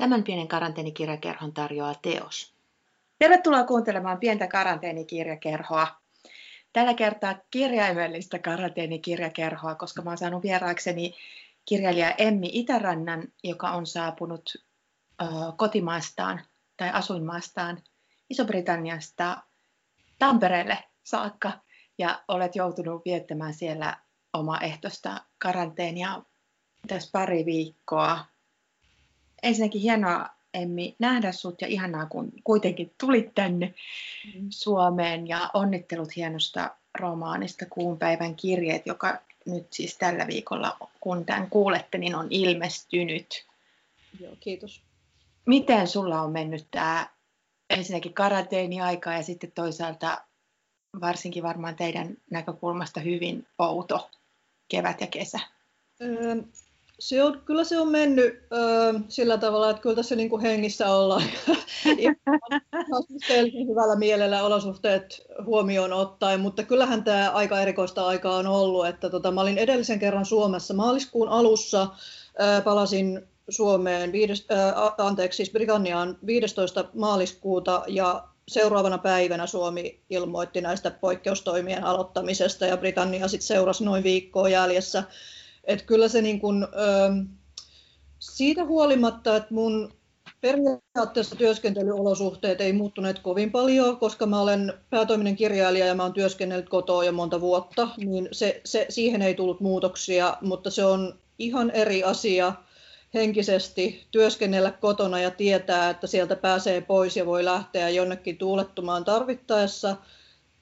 Tämän pienen karanteenikirjakerhon tarjoaa teos. Tervetuloa kuuntelemaan pientä karanteenikirjakerhoa. Tällä kertaa kirjaimellista karanteenikirjakerhoa, koska oon saanut vieraakseni kirjailija Emmi Itärannan, joka on saapunut ö, kotimaastaan tai asuinmaastaan Iso-Britanniasta Tampereelle saakka ja olet joutunut viettämään siellä ehtosta karanteenia tässä pari viikkoa. Ensinnäkin hienoa, Emmi, nähdä sut ja ihanaa, kun kuitenkin tulit tänne mm. Suomeen ja onnittelut hienosta romaanista Kuun päivän kirjeet, joka nyt siis tällä viikolla, kun tämän kuulette, niin on ilmestynyt. Joo, kiitos. Miten sulla on mennyt tämä ensinnäkin karanteeni-aika ja sitten toisaalta varsinkin varmaan teidän näkökulmasta hyvin outo kevät ja kesä? Öö, se on, kyllä se on mennyt öö, sillä tavalla, että kyllä tässä niin kuin hengissä ollaan hyvällä mielellä olosuhteet huomioon ottaen, mutta kyllähän tämä aika erikoista aikaa on ollut, että tota, mä olin edellisen kerran Suomessa maaliskuun alussa, öö, palasin Suomeen, viides, äh, anteeksi, siis Britanniaan 15. maaliskuuta ja seuraavana päivänä Suomi ilmoitti näistä poikkeustoimien aloittamisesta ja Britannia sitten seurasi noin viikkoa jäljessä. Et kyllä se niin kun, ö, siitä huolimatta, että mun periaatteessa työskentelyolosuhteet ei muuttuneet kovin paljon, koska mä olen päätoiminen kirjailija ja mä olen työskennellyt kotoa jo monta vuotta, niin se, se, siihen ei tullut muutoksia, mutta se on ihan eri asia henkisesti työskennellä kotona ja tietää, että sieltä pääsee pois ja voi lähteä jonnekin tuulettumaan tarvittaessa,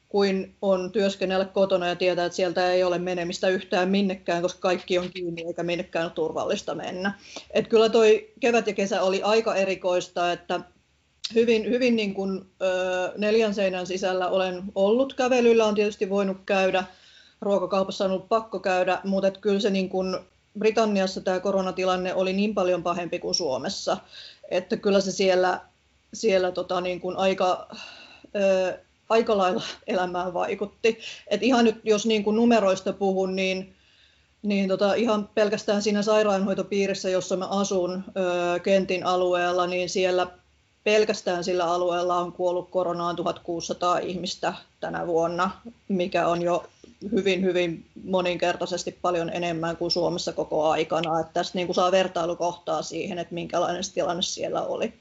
kuin on työskennellä kotona ja tietää, että sieltä ei ole menemistä yhtään minnekään, koska kaikki on kiinni eikä minnekään ole turvallista mennä. Et kyllä toi kevät ja kesä oli aika erikoista, että hyvin, hyvin niin kuin, ö, neljän seinän sisällä olen ollut kävelyllä, on tietysti voinut käydä, ruokakaupassa on ollut pakko käydä, mutta kyllä se niin kuin, Britanniassa tämä koronatilanne oli niin paljon pahempi kuin Suomessa, että kyllä se siellä, siellä tota niin kuin aika, ö, aika lailla elämään vaikutti. Et ihan nyt, jos niin kuin numeroista puhun, niin, niin tota, ihan pelkästään siinä sairaanhoitopiirissä, jossa mä asun ö, Kentin alueella, niin siellä pelkästään sillä alueella on kuollut koronaan 1600 ihmistä tänä vuonna, mikä on jo hyvin, hyvin moninkertaisesti paljon enemmän kuin Suomessa koko aikana. Että tästä niin kuin saa vertailukohtaa siihen, että minkälainen tilanne siellä oli.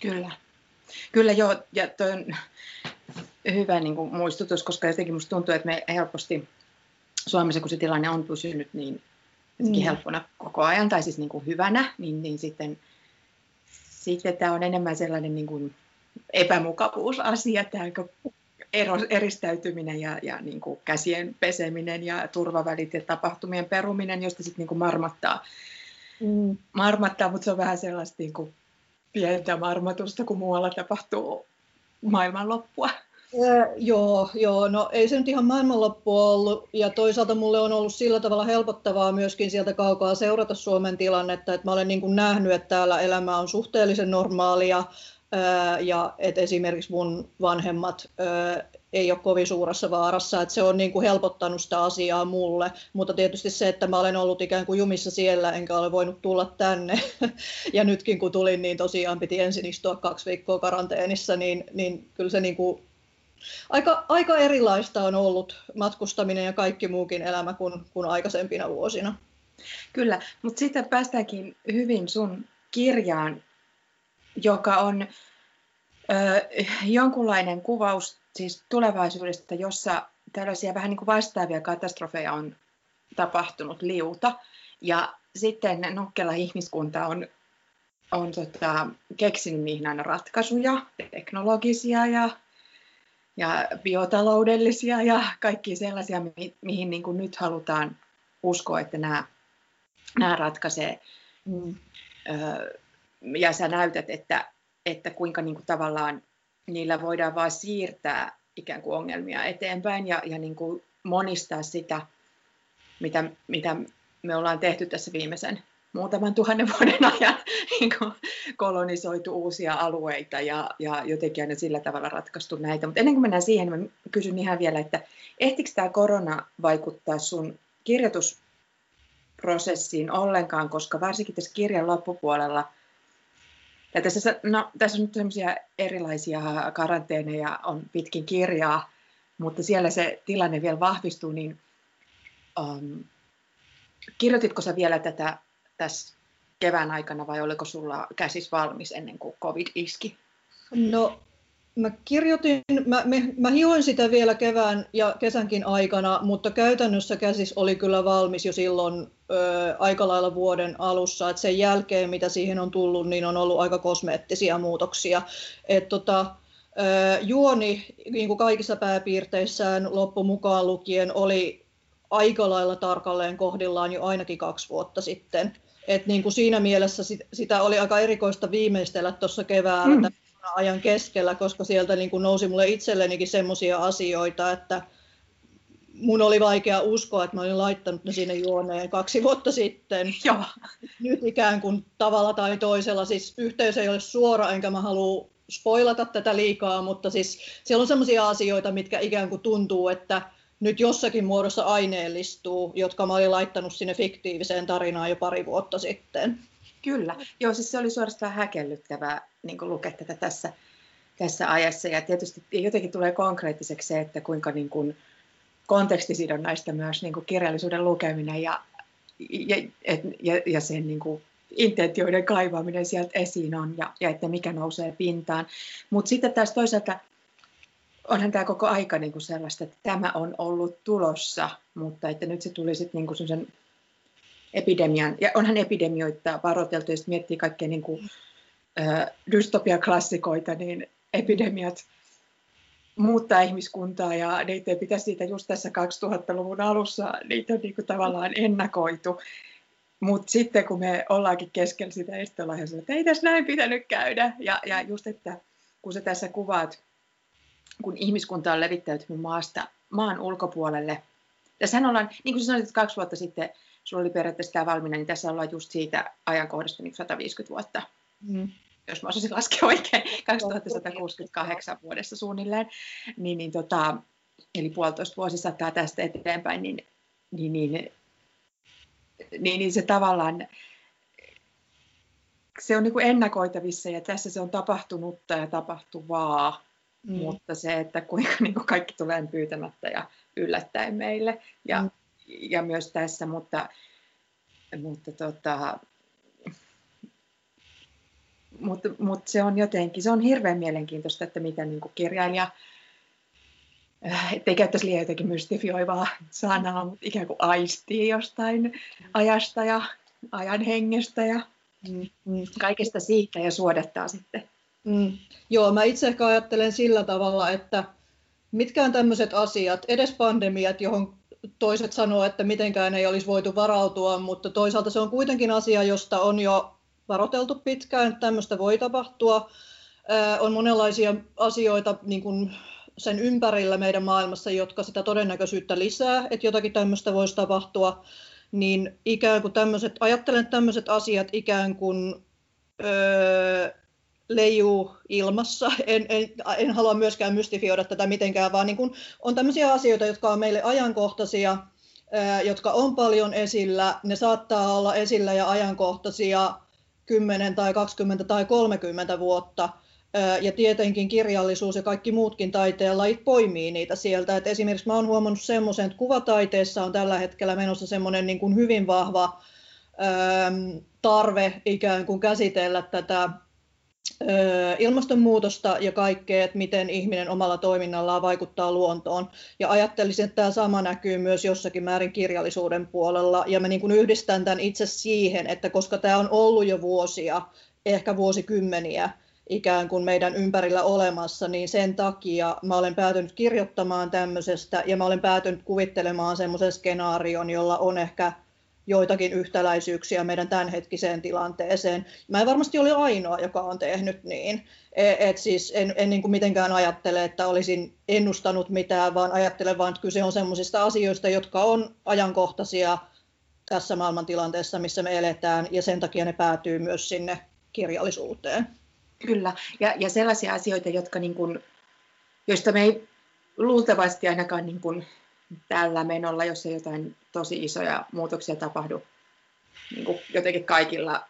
Kyllä. Kyllä joo, ja toi on hyvä niin kuin muistutus, koska jotenkin musta tuntuu, että me helposti Suomessa, kun se tilanne on pysynyt niin mm. helppona koko ajan, tai siis niin kuin hyvänä, niin, niin sitten, sitten tämä on enemmän sellainen niin kuin epämukavuusasia, tämä ero, eristäytyminen ja, ja niin kuin käsien peseminen ja turvavälit ja tapahtumien peruminen, josta sitten niin kuin marmattaa. Mm. marmattaa, mutta se on vähän sellaista niin kuin pientä marmatusta, kun muualla tapahtuu maailmanloppua. Äh, joo, joo, no ei se nyt ihan maailmanloppu ollut, ja toisaalta mulle on ollut sillä tavalla helpottavaa myöskin sieltä kaukaa seurata Suomen tilannetta, että mä olen niin kuin nähnyt, että täällä elämä on suhteellisen normaalia, ja että esimerkiksi mun vanhemmat ei ole kovin suuressa vaarassa, että se on niin kuin helpottanut sitä asiaa mulle, mutta tietysti se, että mä olen ollut ikään kuin jumissa siellä, enkä ole voinut tulla tänne, ja nytkin kun tulin, niin tosiaan piti ensin istua kaksi viikkoa karanteenissa, niin, niin kyllä se niin kuin aika, aika erilaista on ollut matkustaminen ja kaikki muukin elämä kuin, kuin aikaisempina vuosina. Kyllä, mutta sitten päästäänkin hyvin sun kirjaan, joka on ö, jonkunlainen kuvaus siis tulevaisuudesta, jossa tällaisia vähän niin kuin vastaavia katastrofeja on tapahtunut liuta. Ja sitten nokkela ihmiskunta on, on tota, keksinyt niihin aina ratkaisuja, teknologisia ja, ja biotaloudellisia ja kaikki sellaisia, mi- mihin niin kuin nyt halutaan uskoa, että nämä, nämä ratkaisee. Mm. Öö, ja sä näytät, että, että kuinka niin kuin tavallaan niillä voidaan vain siirtää ikään kuin ongelmia eteenpäin ja, ja niin kuin monistaa sitä, mitä, mitä me ollaan tehty tässä viimeisen muutaman tuhannen vuoden ajan niin kuin kolonisoitu uusia alueita ja, ja jotenkin aina sillä tavalla ratkaistu näitä. Mutta ennen kuin mennään siihen, niin mä kysyn ihan vielä, että ehtikö tämä korona vaikuttaa sun kirjoitusprosessiin ollenkaan, koska varsinkin tässä kirjan loppupuolella Ja tässä, no, tässä on nyt sellaisia erilaisia karanteeneja, on pitkin kirjaa, mutta siellä se tilanne vielä vahvistuu, niin um, kirjoititko sä vielä tätä tässä kevään aikana vai oliko sulla käsis valmis ennen kuin covid iski? No Mä kirjoitin, mä, mä, mä hioin sitä vielä kevään ja kesänkin aikana, mutta käytännössä käsis oli kyllä valmis jo silloin ö, aika lailla vuoden alussa. Et sen jälkeen, mitä siihen on tullut, niin on ollut aika kosmeettisia muutoksia. Et tota, ö, juoni niin kuin kaikissa pääpiirteissään loppu mukaan lukien oli aika lailla tarkalleen kohdillaan jo ainakin kaksi vuotta sitten. Et niin kuin siinä mielessä sit, sitä oli aika erikoista viimeistellä tuossa keväällä. Mm ajan keskellä, koska sieltä niin kuin nousi mulle itsellenikin semmoisia asioita, että mun oli vaikea uskoa, että mä olin laittanut ne sinne juoneen kaksi vuotta sitten. Joo. Nyt ikään kuin tavalla tai toisella, siis yhteys ei ole suora, enkä mä halua spoilata tätä liikaa, mutta siis siellä on semmoisia asioita, mitkä ikään kuin tuntuu, että nyt jossakin muodossa aineellistuu, jotka mä olin laittanut sinne fiktiiviseen tarinaan jo pari vuotta sitten. Kyllä, joo, siis se oli suorastaan häkellyttävää niin lukea tätä tässä, tässä ajassa. Ja tietysti jotenkin tulee konkreettiseksi se, että kuinka niin kuin kontekstisidonnaista myös niin kuin kirjallisuuden lukeminen ja, ja, et, ja, ja sen niin kuin intentioiden kaivaminen sieltä esiin on ja, ja että mikä nousee pintaan. Mutta sitten taas toisaalta onhan tämä koko aika niin kuin sellaista, että tämä on ollut tulossa, mutta että nyt se tuli sitten niin kuin epidemian, ja onhan epidemioita varoiteltu, jos miettii kaikkea niin kuin, äh, dystopiaklassikoita, niin epidemiat muuttaa ihmiskuntaa ja niitä ei pitäisi siitä just tässä 2000-luvun alussa, niitä on niin kuin tavallaan ennakoitu. Mutta sitten kun me ollaankin keskellä sitä estolaihetta, että ei tässä näin pitänyt käydä. Ja, ja just, että kun sä tässä kuvaat, kun ihmiskunta on levittäytynyt maasta, maan ulkopuolelle. Tässähän ollaan, niin kuin sanoit, että kaksi vuotta sitten sulla oli periaatteessa tämä valmiina, niin tässä ollaan just siitä ajankohdasta niin 150 vuotta. Mm. Jos mä osasin laskea oikein, 2168 vuodessa suunnilleen. Niin, niin tota, eli puolitoista vuosisataa tästä eteenpäin, niin, niin, niin, niin, niin se tavallaan se on niin kuin ennakoitavissa ja tässä se on tapahtunutta ja tapahtuvaa, mm. mutta se, että kuinka niin kuin kaikki tulee pyytämättä ja yllättäen meille ja, mm ja myös tässä, mutta, mutta, tota, mutta, mutta se on jotenkin, se on hirveän mielenkiintoista, että miten niin kirjailija, äh, ettei käyttäisi liian jotenkin mystifioivaa sanaa, mutta ikään kuin aistii jostain ajasta ja ajan hengestä ja mm, mm. kaikesta siitä ja suodattaa sitten. Mm. Joo, mä itse ehkä ajattelen sillä tavalla, että mitkään tämmöiset asiat, edes pandemiat, johon toiset sanoo, että mitenkään ei olisi voitu varautua, mutta toisaalta se on kuitenkin asia, josta on jo varoteltu pitkään, että tämmöistä voi tapahtua. On monenlaisia asioita niin kuin sen ympärillä meidän maailmassa, jotka sitä todennäköisyyttä lisää, että jotakin tämmöistä voisi tapahtua, niin ikään kuin tämmöiset, ajattelen, että tämmöiset asiat ikään kuin öö, leijuu ilmassa. En, en, en halua myöskään mystifioida tätä mitenkään, vaan niin kuin on tämmöisiä asioita, jotka on meille ajankohtaisia, jotka on paljon esillä. Ne saattaa olla esillä ja ajankohtaisia 10 tai 20 tai 30 vuotta. Ja tietenkin kirjallisuus ja kaikki muutkin taiteen lajit poimii niitä sieltä. Et esimerkiksi mä oon huomannut semmoisen, että kuvataiteessa on tällä hetkellä menossa semmoinen niin hyvin vahva tarve ikään kuin käsitellä tätä ilmastonmuutosta ja kaikkea, että miten ihminen omalla toiminnallaan vaikuttaa luontoon. Ja ajattelisin, että tämä sama näkyy myös jossakin määrin kirjallisuuden puolella. Ja mä niin kuin yhdistän tämän itse siihen, että koska tämä on ollut jo vuosia, ehkä vuosikymmeniä, ikään kuin meidän ympärillä olemassa, niin sen takia mä olen päätynyt kirjoittamaan tämmöisestä ja mä olen päätynyt kuvittelemaan semmoisen skenaarion, jolla on ehkä joitakin yhtäläisyyksiä meidän tämänhetkiseen tilanteeseen. Mä en varmasti ole ainoa, joka on tehnyt niin. E, et siis en, en niin kuin mitenkään ajattele, että olisin ennustanut mitään, vaan ajattelen vain, että kyse on sellaisista asioista, jotka on ajankohtaisia tässä maailmantilanteessa, missä me eletään, ja sen takia ne päätyy myös sinne kirjallisuuteen. Kyllä, ja, ja sellaisia asioita, jotka niin kuin, joista me ei luultavasti ainakaan niin kuin tällä menolla, jos ei jotain tosi isoja muutoksia tapahdu niin kuin jotenkin kaikilla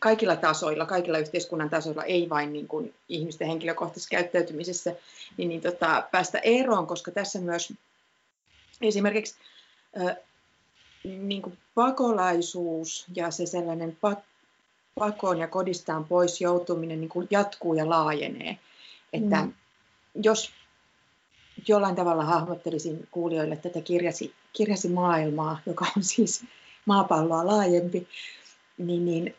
kaikilla tasoilla, kaikilla yhteiskunnan tasoilla, ei vain niin kuin ihmisten henkilökohtaisessa käyttäytymisessä, niin, niin tota, päästä eroon, koska tässä myös esimerkiksi äh, niin kuin pakolaisuus ja se sellainen pak- pakoon ja kodistaan pois joutuminen niin kuin jatkuu ja laajenee. Että mm. jos jollain tavalla hahmottelisin kuulijoille tätä kirjasi, kirjasi maailmaa, joka on siis maapalloa laajempi, niin, niin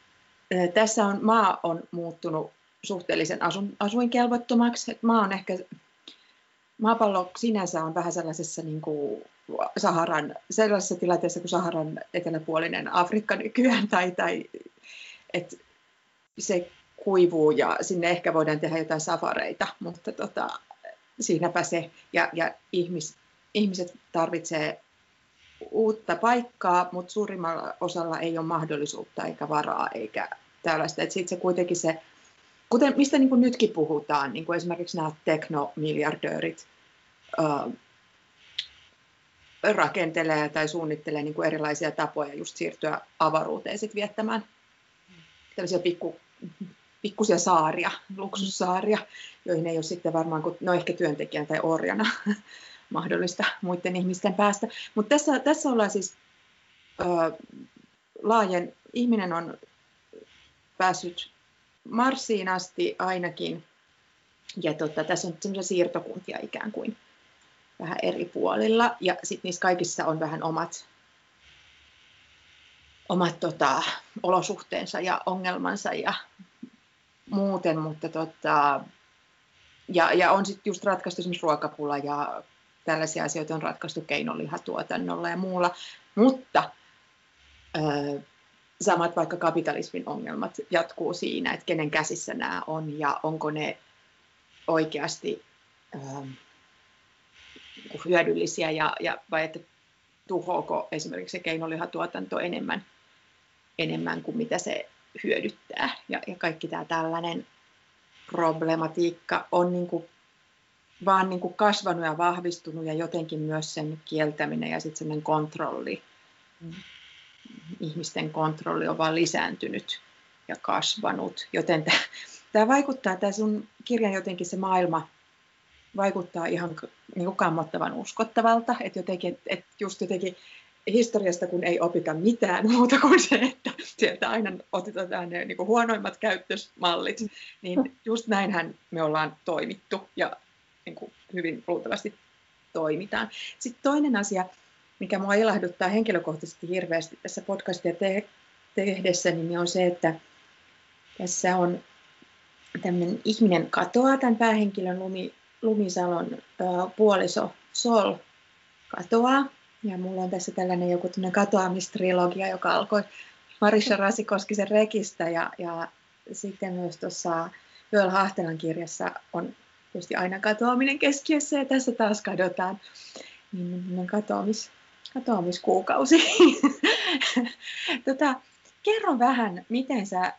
tässä on, maa on muuttunut suhteellisen asun, asuinkelvottomaksi. Et maa on ehkä, maapallo sinänsä on vähän sellaisessa niin kuin Saharan, sellaisessa tilanteessa kuin Saharan eteläpuolinen Afrikka nykyään, tai, tai että se kuivuu ja sinne ehkä voidaan tehdä jotain safareita, mutta tota, siinäpä se. Ja, ja ihmis, ihmiset tarvitsee uutta paikkaa, mutta suurimmalla osalla ei ole mahdollisuutta eikä varaa eikä tällaista. Sitten se kuitenkin se, kuten mistä niin kuin nytkin puhutaan, niin kuin esimerkiksi nämä teknomiljardöörit uh, rakentelee tai suunnittelee niin kuin erilaisia tapoja just siirtyä avaruuteen sit viettämään tällaisia pikku, pikkusia saaria, luksussaaria, joihin ei ole sitten varmaan, no ehkä työntekijän tai orjana mahdollista muiden ihmisten päästä. Mutta tässä, tässä ollaan siis ö, laajen, ihminen on päässyt Marsiin asti ainakin, ja tota, tässä on semmoisia siirtokuntia ikään kuin vähän eri puolilla, ja sitten niissä kaikissa on vähän omat, omat tota, olosuhteensa ja ongelmansa ja muuten, mutta tota, ja, ja on sitten just ratkaistu esimerkiksi ruokapula ja tällaisia asioita on ratkaistu keinolihatuotannolla ja muulla, mutta ö, samat vaikka kapitalismin ongelmat jatkuu siinä, että kenen käsissä nämä on ja onko ne oikeasti ö, hyödyllisiä ja, ja vai että tuhoako esimerkiksi se keinolihatuotanto enemmän, enemmän kuin mitä se hyödyttää. Ja, ja kaikki tämä tällainen problematiikka on niin kuin vaan niin kuin kasvanut ja vahvistunut ja jotenkin myös sen kieltäminen ja sitten semmoinen kontrolli, ihmisten kontrolli on vaan lisääntynyt ja kasvanut. Joten tämä vaikuttaa, tämä sun kirjan jotenkin se maailma vaikuttaa ihan niin kuin kammottavan uskottavalta, että jotenkin, että just jotenkin historiasta, kun ei opita mitään muuta kuin se, että sieltä aina otetaan ne niin kuin huonoimmat käyttösmallit, niin just näinhän me ollaan toimittu ja niin kuin hyvin luultavasti toimitaan. Sitten toinen asia, mikä minua ilahduttaa henkilökohtaisesti hirveästi tässä podcastia te- tehdessä, niin on se, että tässä on tämmöinen ihminen katoaa tämän päähenkilön Lumi, Lumisalon puoliso Sol katoaa. Ja mulla on tässä tällainen joku katoamistrilogia, joka alkoi Marisha Rasikoskisen rekistä ja, ja sitten myös tuossa Joel Hahtelan kirjassa on tietysti aina katoaminen keskiössä ja tässä taas kadotaan. Niin katoamis, katoamiskuukausi. tota, kerro vähän, miten sä,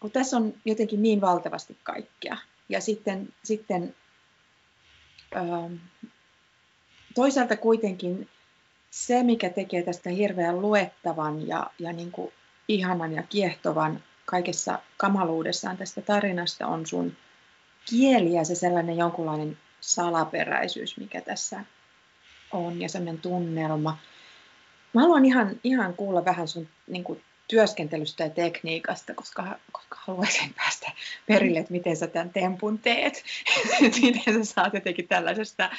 kun tässä on jotenkin niin valtavasti kaikkea, ja sitten, sitten ähm, toisaalta kuitenkin se, mikä tekee tästä hirveän luettavan ja, ja niin kuin ihanan ja kiehtovan kaikessa kamaluudessaan tästä tarinasta on sun kieli ja se sellainen jonkunlainen salaperäisyys, mikä tässä on ja sellainen tunnelma. Mä haluan ihan, ihan kuulla vähän sun niin kuin, työskentelystä ja tekniikasta, koska, koska haluaisin päästä perille, että miten sä tämän tempun teet. miten sä saat jotenkin tällaisesta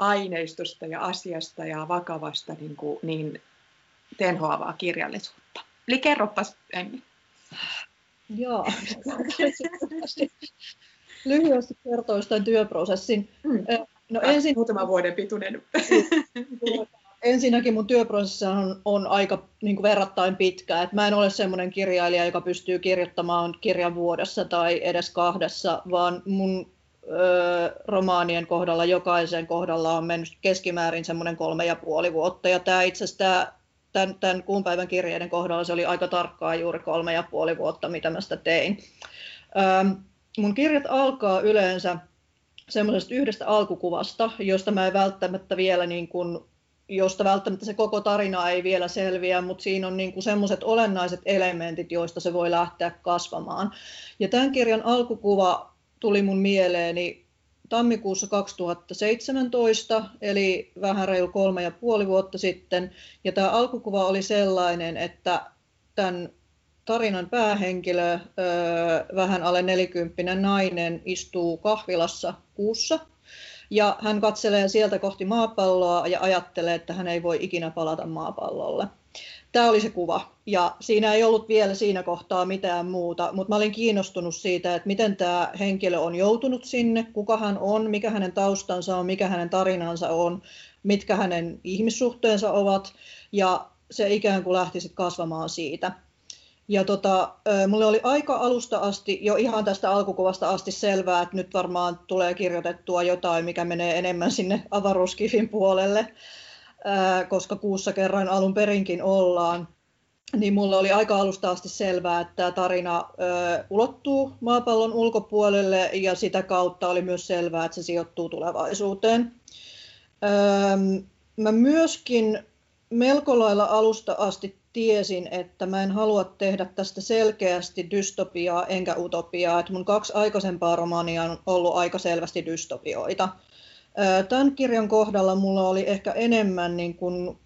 aineistosta ja asiasta ja vakavasta niin, kuin, niin tenhoavaa kirjallisuutta. Eli kerropas, Emmi. Joo, lyhyesti kertoisi tämän työprosessin. Mm. No ah, ensin... Muutaman vuoden pituinen. Ensinnäkin mun työprosessi on, on aika niin kuin verrattain pitkä. Et mä en ole semmoinen kirjailija, joka pystyy kirjoittamaan kirjan vuodessa tai edes kahdessa, vaan mun romaanien kohdalla jokaisen kohdalla on mennyt keskimäärin semmoinen kolme ja puoli vuotta. Ja tämä itse asiassa tämän, tämän kuun päivän kirjeiden kohdalla se oli aika tarkkaa juuri kolme ja puoli vuotta, mitä mä sitä tein. Ö, mun kirjat alkaa yleensä semmoisesta yhdestä alkukuvasta, josta mä en välttämättä vielä niin kuin josta välttämättä se koko tarina ei vielä selviä, mutta siinä on niin semmoiset olennaiset elementit, joista se voi lähteä kasvamaan. Ja tämän kirjan alkukuva tuli mun mieleeni tammikuussa 2017, eli vähän reilu kolme ja puoli vuotta sitten. Ja tämä alkukuva oli sellainen, että tämän tarinan päähenkilö, vähän alle nelikymppinen nainen, istuu kahvilassa kuussa ja hän katselee sieltä kohti maapalloa ja ajattelee, että hän ei voi ikinä palata maapallolle. Tämä oli se kuva. Ja siinä ei ollut vielä siinä kohtaa mitään muuta, mutta mä olin kiinnostunut siitä, että miten tämä henkilö on joutunut sinne, kuka hän on, mikä hänen taustansa on, mikä hänen tarinansa on, mitkä hänen ihmissuhteensa ovat. Ja se ikään kuin lähti sitten kasvamaan siitä. Ja tota, mulle oli aika alusta asti, jo ihan tästä alkukuvasta asti selvää, että nyt varmaan tulee kirjoitettua jotain, mikä menee enemmän sinne avaruuskifin puolelle, koska kuussa kerran alun perinkin ollaan. Niin mulle oli aika alusta asti selvää, että tämä tarina ulottuu maapallon ulkopuolelle ja sitä kautta oli myös selvää, että se sijoittuu tulevaisuuteen. mä myöskin melko lailla alusta asti tiesin, että mä en halua tehdä tästä selkeästi dystopiaa enkä utopiaa. Että mun kaksi aikaisempaa romaania on ollut aika selvästi dystopioita. Tämän kirjan kohdalla mulla oli ehkä enemmän niin kuin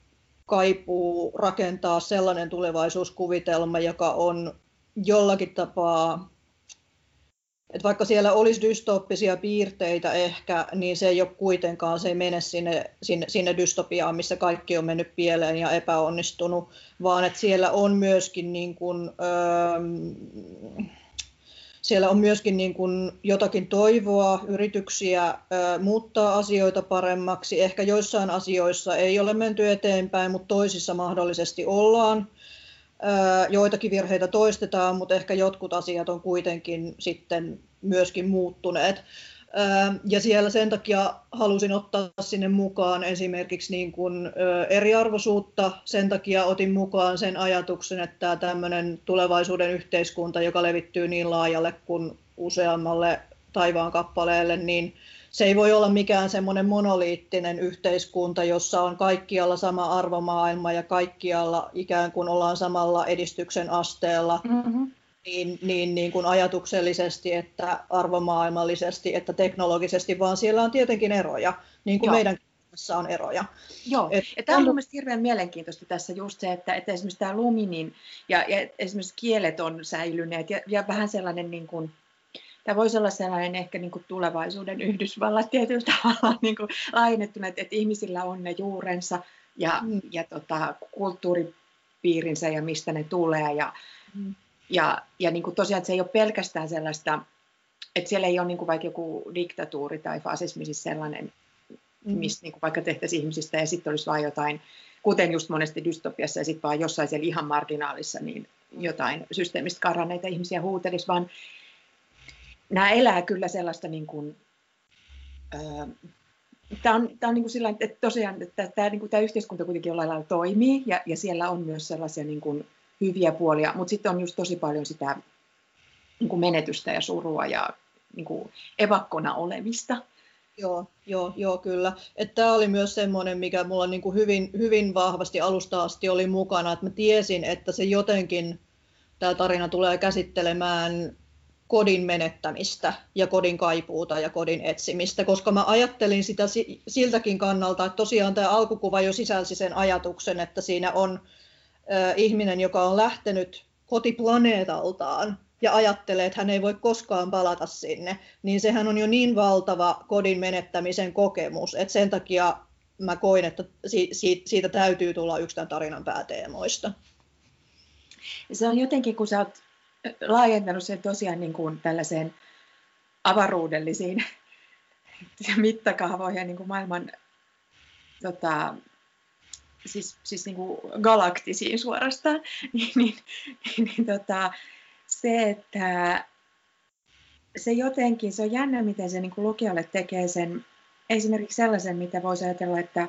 kaipuu rakentaa sellainen tulevaisuuskuvitelma, joka on jollakin tapaa että vaikka siellä olisi dystooppisia piirteitä ehkä, niin se ei ole kuitenkaan, se ei mene sinne, sinne, sinne dystopiaan, missä kaikki on mennyt pieleen ja epäonnistunut, vaan että siellä on myöskin niin kuin, öö, siellä on myöskin niin kuin jotakin toivoa, yrityksiä muuttaa asioita paremmaksi. Ehkä joissain asioissa ei ole menty eteenpäin, mutta toisissa mahdollisesti ollaan joitakin virheitä toistetaan, mutta ehkä jotkut asiat on kuitenkin sitten myöskin muuttuneet. Ja siellä sen takia halusin ottaa sinne mukaan esimerkiksi niin kuin eriarvoisuutta. Sen takia otin mukaan sen ajatuksen, että tämmöinen tulevaisuuden yhteiskunta, joka levittyy niin laajalle kuin useammalle taivaan kappaleelle, niin se ei voi olla mikään semmoinen monoliittinen yhteiskunta, jossa on kaikkialla sama arvomaailma ja kaikkialla ikään kuin ollaan samalla edistyksen asteella. Mm-hmm. Niin, niin, niin kuin ajatuksellisesti, että arvomaailmallisesti, että teknologisesti, vaan siellä on tietenkin eroja, niin kuin Joo. meidän tässä on eroja. Joo, Et, ja tämä on mielestäni hirveän mielenkiintoista tässä just se, että, että esimerkiksi tämä Luminin ja, ja esimerkiksi kielet on säilyneet ja, ja vähän sellainen niin kuin, tämä voisi olla sellainen ehkä niin kuin tulevaisuuden Yhdysvallat tietyllä tavalla niin kuin laajennettuna, että, että ihmisillä on ne juurensa ja, mm. ja tota, kulttuuripiirinsä ja mistä ne tulee. Ja, mm. Ja, ja niin kuin tosiaan että se ei ole pelkästään sellaista, että siellä ei ole niin kuin vaikka joku diktatuuri tai fasismi siis sellainen, mm. mistä niin kuin vaikka tehtäisiin ihmisistä ja sitten olisi vain jotain, kuten just monesti dystopiassa ja sitten vaan jossain siellä ihan marginaalissa, niin jotain systeemistä karanneita ihmisiä huutelisi, vaan nämä elää kyllä sellaista niin kuin, Tämä on, tämä on niin kuin sillä että tosiaan että tämä, niin kuin, tämä yhteiskunta kuitenkin jollain lailla toimii ja, ja siellä on myös sellaisia niin kuin, hyviä puolia, mutta sitten on just tosi paljon sitä niin kuin menetystä ja surua ja niin kuin, evakkona olemista. Joo, joo, joo kyllä. Tämä oli myös semmoinen, mikä mulla niin kuin hyvin, hyvin vahvasti alusta asti oli mukana, että mä tiesin, että se jotenkin, tämä tarina tulee käsittelemään kodin menettämistä ja kodin kaipuuta ja kodin etsimistä, koska mä ajattelin sitä siltäkin kannalta, että tosiaan tämä alkukuva jo sisälsi sen ajatuksen, että siinä on ihminen, joka on lähtenyt kotiplaneetaltaan ja ajattelee, että hän ei voi koskaan palata sinne, niin sehän on jo niin valtava kodin menettämisen kokemus, että sen takia mä koin, että siitä täytyy tulla yksi tämän tarinan pääteemoista. Se on jotenkin, kun sä oot laajentanut sen tosiaan niin kuin tällaiseen avaruudellisiin mittakaavoihin niin kuin maailman tota, siis, siis niin kuin galaktisiin suorastaan, niin, niin, niin, niin tota, se, että se jotenkin, se on jännä, miten se niin kuin lukijalle tekee sen, esimerkiksi sellaisen, mitä voisi ajatella, että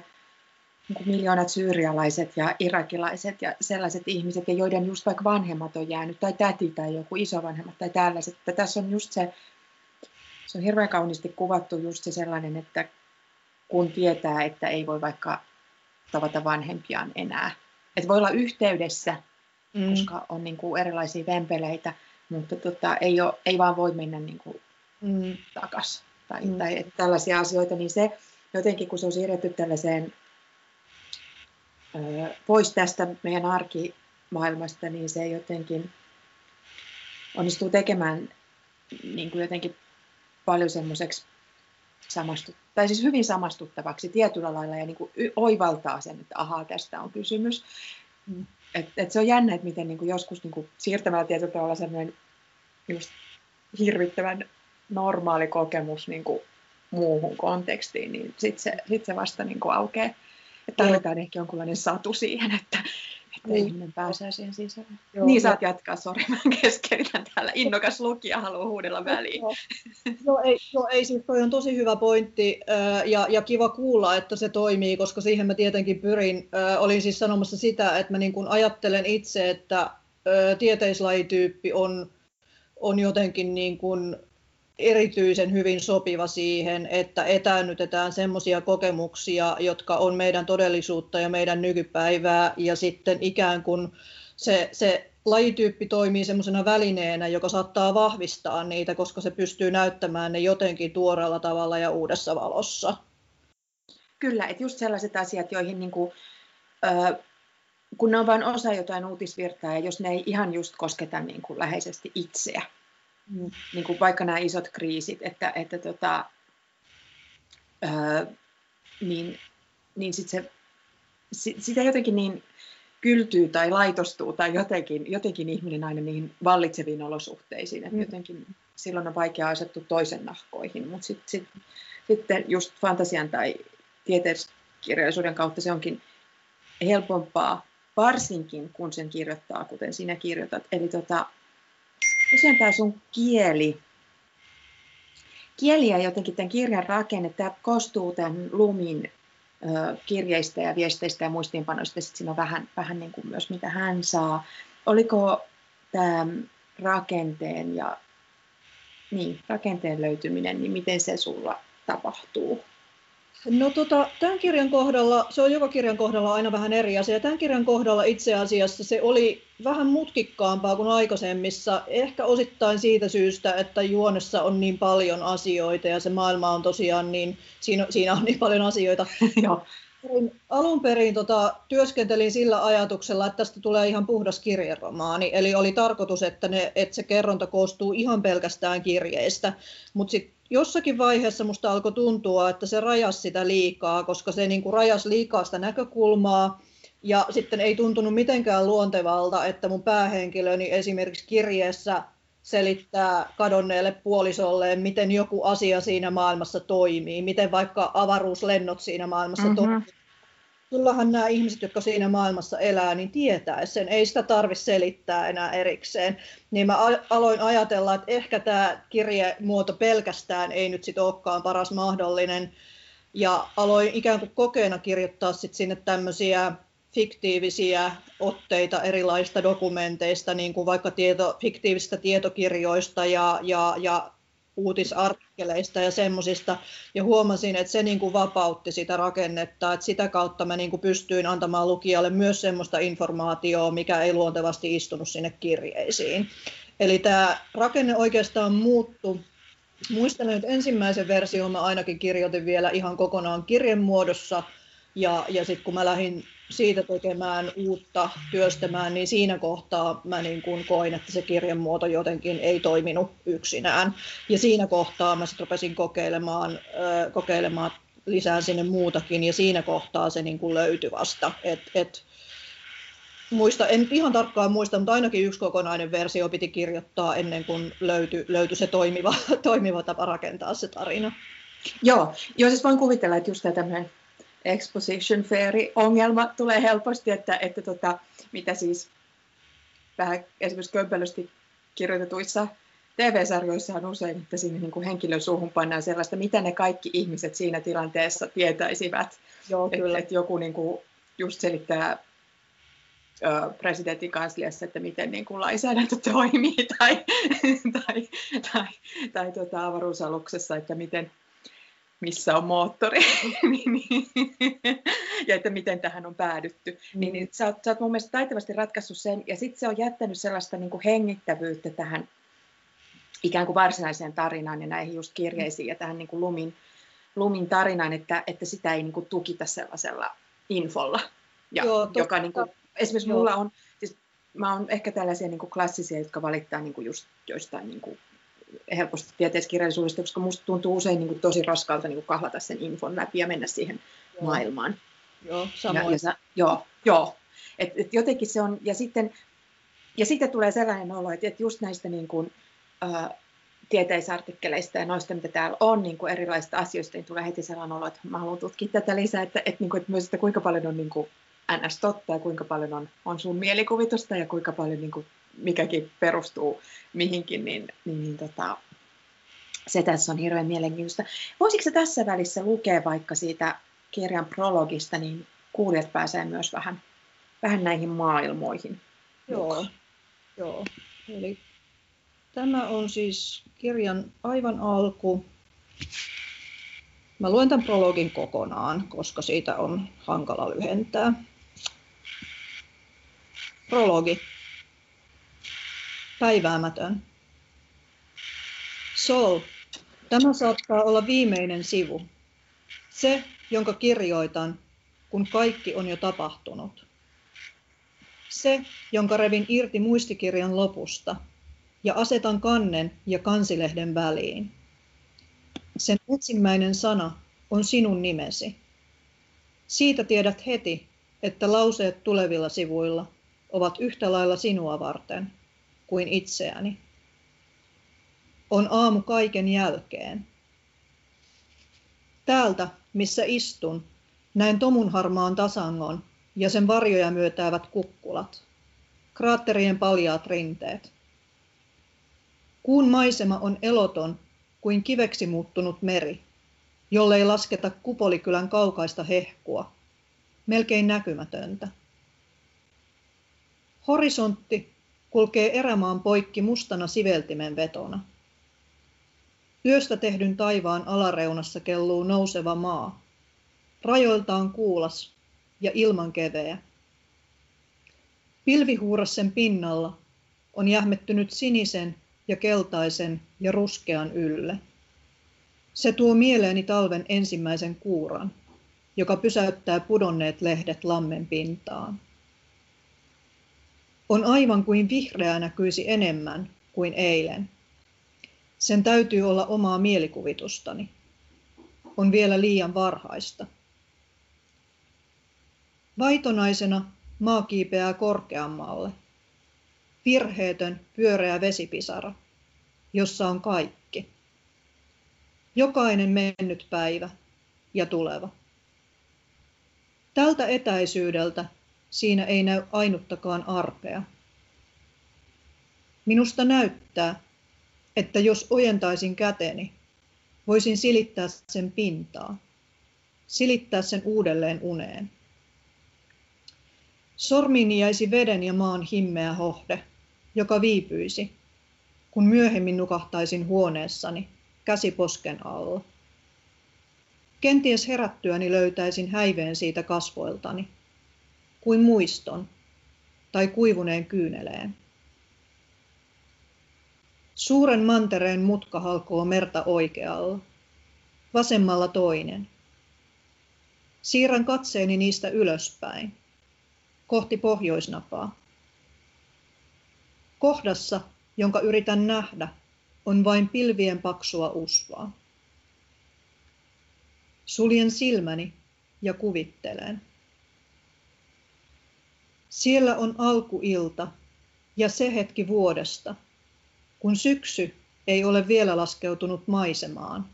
niin kuin miljoonat syyrialaiset ja irakilaiset ja sellaiset ihmiset, ja joiden just vaikka vanhemmat on jäänyt, tai täti tai joku isovanhemmat tai tällaiset. Että tässä on just se, se on hirveän kauniisti kuvattu just se sellainen, että kun tietää, että ei voi vaikka tavata vanhempiaan enää. Että voi olla yhteydessä, Mm. koska on niin kuin erilaisia vempeleitä, mutta tota, ei, ole, ei vaan voi mennä niin kuin Mm. takas tai, Mm. tai että tällaisia asioita, niin se jotenkin kun se on siirretty tällaiseen ö, pois tästä meidän arkimaailmasta, niin se jotenkin onnistuu tekemään niin kuin jotenkin paljon semmoiseksi samastu, tai siis hyvin samastuttavaksi tietyllä lailla ja niin kuin oivaltaa sen, että ahaa, tästä on kysymys. Et, et se on jännä, että miten niin kuin joskus niin kuin siirtämällä tietyllä tavalla semmoinen just hirvittävän normaali kokemus niin kuin muuhun kontekstiin, niin sitten se, sit se vasta niin kuin aukeaa. Että tarvitaan ehkä jonkunlainen satu siihen, että, että Niin. ihminen pääsee siihen sisälle. Joo, niin ja- saat jatkaa, sori, mä keskeytän täällä. Innokas lukija haluaa huudella väliin. Joo. Joo, ei, joo, ei siis toi on tosi hyvä pointti ja, ja kiva kuulla, että se toimii, koska siihen mä tietenkin pyrin. Olin siis sanomassa sitä, että mä niin kuin ajattelen itse, että tieteislajityyppi on, on jotenkin niin kuin erityisen hyvin sopiva siihen, että etäännytetään semmoisia kokemuksia, jotka on meidän todellisuutta ja meidän nykypäivää, ja sitten ikään kuin se, se lajityyppi toimii semmoisena välineenä, joka saattaa vahvistaa niitä, koska se pystyy näyttämään ne jotenkin tuoreella tavalla ja uudessa valossa. Kyllä, että just sellaiset asiat, joihin niin kuin, ö, kun ne on vain osa jotain uutisvirtaa ja jos ne ei ihan just kosketa niin kuin läheisesti itseä. Niin kuin vaikka nämä isot kriisit, että, että tota, ö, niin, niin sit se, si, sitä jotenkin niin kyltyy tai laitostuu tai jotenkin, jotenkin ihminen aina niihin vallitseviin olosuhteisiin, että Mm. jotenkin silloin on vaikea asettua toisen nahkoihin, mutta sit, sit, sitten just fantasian tai tieteiskirjallisuuden kautta se onkin helpompaa, varsinkin kun sen kirjoittaa, kuten sinä kirjoitat. Eli tota, tosiaan tämä sun kieli, kieli ja jotenkin tämän kirjan rakenne, tämä koostuu tämän Lumin kirjeistä ja viesteistä ja muistiinpanoista, sitten siinä on vähän, vähän niin kuin myös mitä hän saa. Oliko tämä rakenteen ja niin, rakenteen löytyminen, niin miten se sulla tapahtuu? No tota, tämän kirjan kohdalla, se on joka kirjan kohdalla aina vähän eri asia. Tämän kirjan kohdalla itse asiassa se oli vähän mutkikkaampaa kuin aikaisemmissa. Ehkä osittain siitä syystä, että juonessa on niin paljon asioita ja se maailma on tosiaan niin, siinä, siinä on niin paljon asioita. Alun perin tota, työskentelin sillä ajatuksella, että tästä tulee ihan puhdas kirjeromaani. Eli oli tarkoitus, että, ne, että se kerronta koostuu ihan pelkästään kirjeistä. Mutta sitten jossakin vaiheessa musta alkoi tuntua, että se rajasi sitä liikaa, koska se niinku rajasi liikaa sitä näkökulmaa. Ja sitten ei tuntunut mitenkään luontevalta, että mun päähenkilöni esimerkiksi kirjeessä selittää kadonneelle puolisolleen, miten joku asia siinä maailmassa toimii, miten vaikka avaruuslennot siinä maailmassa Mhm. toimii. Kyllähän nämä ihmiset, jotka siinä maailmassa elää, niin tietää sen. Ei sitä tarvitse selittää enää erikseen. Niin mä aloin ajatella, että ehkä tämä kirjemuoto pelkästään ei nyt sit olekaan paras mahdollinen. Ja aloin ikään kuin kokeena kirjoittaa sit sinne tämmöisiä fiktiivisiä otteita erilaisista dokumenteista, niin kuin vaikka tieto, fiktiivisistä tietokirjoista ja, ja, ja uutisartikkeleista ja semmoisista. Ja huomasin, että se niin kuin vapautti sitä rakennetta, että sitä kautta mä niin kuin pystyin antamaan lukijalle myös semmoista informaatiota, mikä ei luontevasti istunut sinne kirjeisiin. Eli tämä rakenne oikeastaan muuttui. Muistelen, että ensimmäisen version mä ainakin kirjoitin vielä ihan kokonaan kirjemuodossa, ja, ja sitten kun mä lähdin siitä tekemään uutta, työstämään, niin siinä kohtaa mä niin kuin koin, että se kirjemuoto jotenkin ei toiminut yksinään. Ja siinä kohtaa mä sitten rupesin kokeilemaan, äh, kokeilemaan lisää sinne muutakin, ja siinä kohtaa se niin kuin löytyi vasta. Et, et, muista, en ihan tarkkaan muista, mutta ainakin yksi kokonainen versio piti kirjoittaa ennen kuin löytyi, löytyi se toimiva, toimiva tapa rakentaa se tarina. Joo, joo siis voin kuvitella, että just tämä exposition fairy ongelma tulee helposti, että, että tota, mitä siis vähän esimerkiksi kömpelösti kirjoitetuissa TV-sarjoissa on usein, että sinne niin kuin henkilön suuhun pannaan sellaista, mitä ne kaikki ihmiset siinä tilanteessa tietäisivät. Joo, Että et joku niin kuin just selittää ö, presidentin kansliassa, että miten niin kuin lainsäädäntö toimii, tai, tai, tai, tai tota avaruusaluksessa, että miten, missä on moottori, niin, ja että miten tähän on päädytty. Mm. Niin, niin sä, oot, sä oot mun mielestä taitavasti ratkaissut sen, ja sitten se on jättänyt sellaista niin kuin hengittävyyttä tähän ikään kuin varsinaiseen tarinaan ja näihin just kirjeisiin ja tähän niin kuin Lumin, Lumin tarinaan, että, että sitä ei niin kuin tukita sellaisella infolla. Ja, Joo, joka niin kuin, esimerkiksi Joo. mulla on, siis mä oon ehkä tällaisia niin kuin klassisia, jotka valittaa niin kuin just joistain niin kuin helposti tieteiskirjallisuudesta, koska musta tuntuu usein niin kuin tosi raskalta niin kuin kahlata sen infon läpi ja mennä siihen joo. maailmaan. Joo, samoin. Ja, ja sä, joo, joo. Et, et jotenkin se on, ja sitten, ja sitten tulee sellainen olo, että, että just näistä niin kuin, ää, tieteisartikkeleista ja noista, mitä täällä on, niin kuin erilaisista asioista, niin tulee heti sellainen olo, että mä haluan tutkia tätä lisää, että, että, niin kuin, että myös, että kuinka paljon on niin kuin ns. totta ja kuinka paljon on, on sun mielikuvitusta ja kuinka paljon niin kuin, mikäkin perustuu mihinkin, niin, niin, niin tota, se tässä on hirveän mielenkiintoista. Voisitko tässä välissä lukea vaikka siitä kirjan prologista, niin kuulijat pääsee myös vähän, vähän näihin maailmoihin. Joo, joo. Eli tämä on siis kirjan aivan alku. Mä luen tämän prologin kokonaan, koska siitä on hankala lyhentää. Prologi. Päiväämätön. Sol, tämä saattaa olla viimeinen sivu. Se, jonka kirjoitan, kun kaikki on jo tapahtunut. Se, jonka revin irti muistikirjan lopusta ja asetan kannen ja kansilehden väliin. Sen ensimmäinen sana on sinun nimesi. Siitä tiedät heti, että lauseet tulevilla sivuilla ovat yhtä lailla sinua varten kuin itseäni. On aamu kaiken jälkeen. Täältä, missä istun, näen tomun harmaan tasangon ja sen varjoja myötäävät kukkulat, kraatterien paljaat rinteet. Kuun maisema on eloton kuin kiveksi muuttunut meri, jollei lasketa Kupolikylän kaukaista hehkua, melkein näkymätöntä. Horisontti kulkee erämaan poikki mustana siveltimen vetona. Yöstä tehdyn taivaan alareunassa kelluu nouseva maa. Rajoiltaan kuulas ja ilman keveä. Pilvihuurassen pinnalla on jähmettynyt sinisen ja keltaisen ja ruskean ylle. Se tuo mieleeni talven ensimmäisen kuuran, joka pysäyttää pudonneet lehdet lammen pintaan. On aivan kuin vihreä näkyisi enemmän kuin eilen. Sen täytyy olla omaa mielikuvitustani. On vielä liian varhaista. Vaitonaisena maa kiipeää korkeammalle. Virheetön pyöreä vesipisara, jossa on kaikki. Jokainen mennyt päivä ja tuleva. Tältä etäisyydeltä siinä ei näy ainuttakaan arpea. Minusta näyttää, että jos ojentaisin käteni, voisin silittää sen pintaa, silittää sen uudelleen uneen. Sormiini jäisi veden ja maan himmeä hohde, joka viipyisi, kun myöhemmin nukahtaisin huoneessani, käsi posken alla. Kenties herättyäni löytäisin häiveen siitä kasvoiltani, kuin muiston tai kuivuneen kyyneleen. Suuren mantereen mutka halkoo merta oikealla, vasemmalla toinen. Siirrän katseeni niistä ylöspäin, kohti pohjoisnapaa. Kohdassa, jonka yritän nähdä, on vain pilvien paksua usvaa. Suljen silmäni ja kuvittelen. Siellä on alkuilta ja se hetki vuodesta, kun syksy ei ole vielä laskeutunut maisemaan,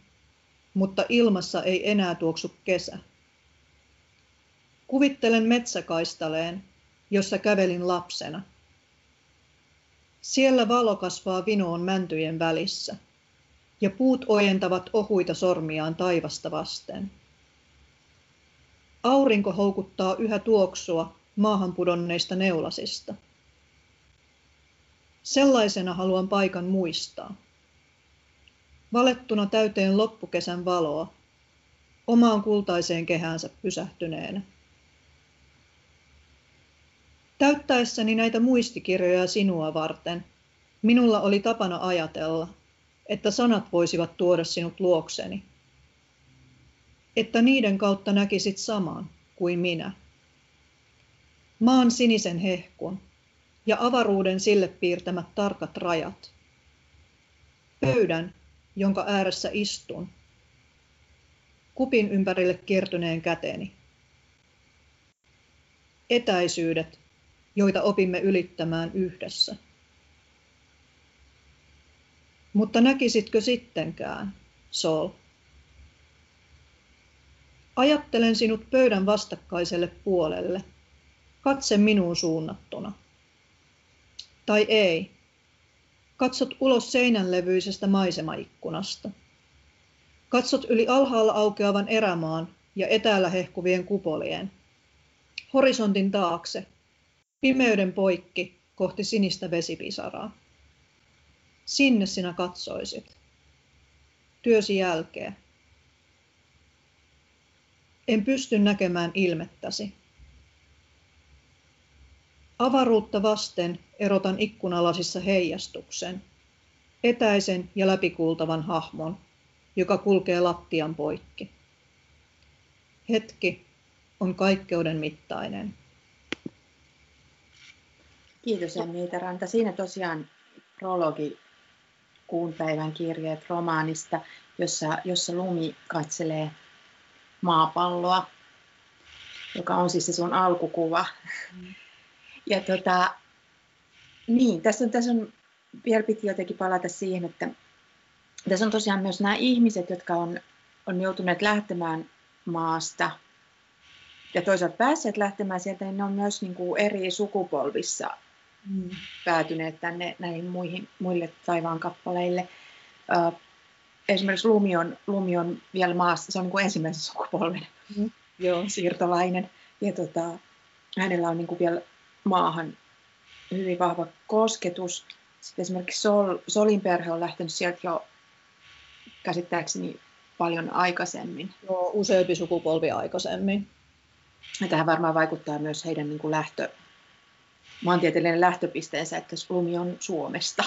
mutta ilmassa ei enää tuoksu kesä. Kuvittelen metsäkaistaleen, jossa kävelin lapsena. Siellä valo kasvaa vinoon mäntyjen välissä, ja puut ojentavat ohuita sormiaan taivasta vasten. Aurinko houkuttaa yhä tuoksua maahan pudonneista neulasista. Sellaisena haluan paikan muistaa. Valettuna täyteen loppukesän valoa omaan kultaiseen kehäänsä pysähtyneenä. Täyttäessäni näitä muistikirjoja sinua varten, minulla oli tapana ajatella, että sanat voisivat tuoda sinut luokseni. Että niiden kautta näkisit saman kuin minä. Maan sinisen hehkun ja avaruuden sille piirtämät tarkat rajat. Pöydän, jonka ääressä istun. Kupin ympärille kiertyneen käteni. Etäisyydet, joita opimme ylittämään yhdessä. Mutta näkisitkö sittenkään, Sol? Ajattelen sinut pöydän vastakkaiselle puolelle, katse minuun suunnattuna. Tai ei. Katsot ulos seinänlevyisestä maisemaikkunasta. Katsot yli alhaalla aukeavan erämaan ja etäällä hehkuvien kupolien. Horisontin taakse, pimeyden poikki kohti sinistä vesipisaraa. Sinne sinä katsoisit. Työsi jälkeen. En pysty näkemään ilmettäsi. Avaruutta vasten erotan ikkunalasissa heijastuksen, etäisen ja läpikuultavan hahmon, joka kulkee lattian poikki. Hetki on kaikkeuden mittainen. Kiitos Emmi Ranta. Siinä tosiaan prologi kuun päivän kirjeet romaanista, jossa, jossa Lumi katselee maapalloa, joka on siis se sun alkukuva. Mm. Ja tota, niin, tässä on, tässä on, vielä piti jotenkin palata siihen, että tässä on tosiaan myös nämä ihmiset, jotka on, on joutuneet lähtemään maasta ja toisaalta päässeet lähtemään sieltä, niin ne on myös niin kuin eri sukupolvissa mm. päätyneet tänne näihin muihin, muille taivaan kappaleille. Uh, esimerkiksi Lumi on, Lumi on vielä maassa, se on niin kuin ensimmäisen sukupolven mm. Joo. siirtolainen. Ja tota, hänellä on niin kuin vielä maahan hyvin vahva kosketus. Sitten esimerkiksi Sol, Solin perhe on lähtenyt sieltä jo käsittääkseni paljon aikaisemmin. Joo, useampi sukupolvi aikaisemmin. Ja tähän varmaan vaikuttaa myös heidän niin kuin lähtö, maantieteellinen lähtöpisteensä, että Lumi on Suomesta.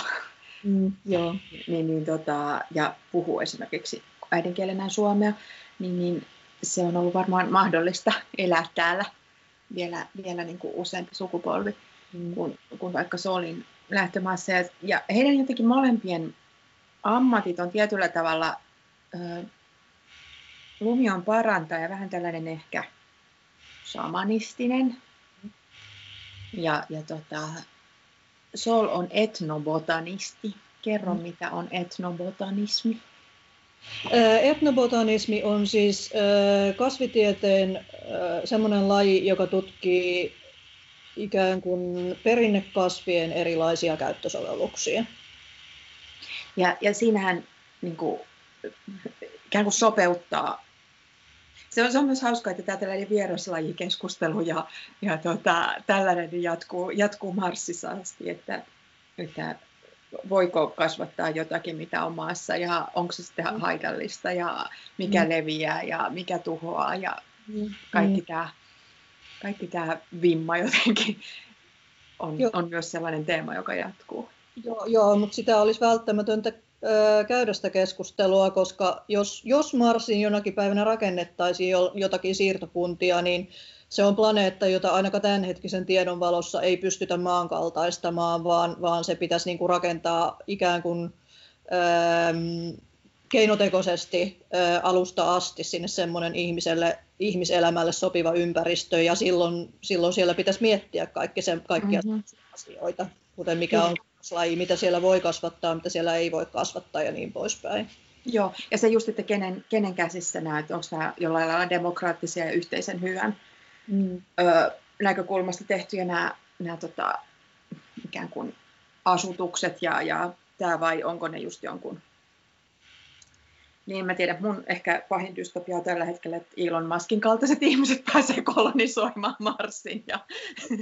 Mm, joo. niin, niin, tota, ja puhuu esimerkiksi äidinkielenään suomea, niin, niin se on ollut varmaan mahdollista elää täällä vielä, vielä niin kuin useampi sukupolvi mm. kuin, kuin vaikka Solin lähtömaassa. Ja, ja heidän jotenkin molempien ammatit on tietyllä tavalla, ö, Lumi on parantaja, vähän tällainen ehkä shamanistinen. Ja, ja tota, Sol on etnobotanisti. Kerro, mm. mitä on etnobotanismi. Etnobotanismi on siis kasvitieteen semmoinen laji, joka tutkii ikään kuin perinnekasvien erilaisia käyttösovelluksia. Ja, ja siinähän niin kuin, ikään kuin sopeuttaa. Se on, se on myös hauskaa, että tämä tällainen vieraslajikeskustelu ja, ja tota, tällainen jatkuu, jatkuu Marsissa asti, että, että voiko kasvattaa jotakin, mitä on maassa ja onko se sitten mm. haitallista ja mikä mm. leviää ja mikä tuhoaa ja mm. kaikki mm. tämä kaikki tämä vimma jotenkin on, on myös sellainen teema, joka jatkuu. Joo, joo mutta sitä olisi välttämätöntä käydä sitä keskustelua, koska jos, jos Marsin jonakin päivänä rakennettaisiin jotakin siirtokuntia, niin se on planeetta, jota ainakaan tämänhetkisen tiedon valossa ei pystytä maankaltaistamaan, vaan, vaan se pitäisi niin kuin rakentaa ikään kuin ähm, keinotekoisesti äh, alusta asti sinne semmoinen ihmiselle, ihmiselämälle sopiva ympäristö, ja silloin, silloin siellä pitäisi miettiä kaikki sen, kaikkia mm-hmm. asioita, kuten mikä on laji, mitä siellä voi kasvattaa, mitä siellä ei voi kasvattaa ja niin poispäin. Joo, ja se just, että kenen, kenen käsissä nämä, että onko nämä jollain lailla demokraattisia ja yhteisen hyvän mm. ö, näkökulmasta tehtyjä nämä, nämä tota, ikään kuin asutukset ja, ja tämä vai onko ne just jonkun niin mä tiedän, mun ehkä pahin dystopia on tällä hetkellä, että Elon Muskin kaltaiset ihmiset pääsee kolonisoimaan Marsin. Ja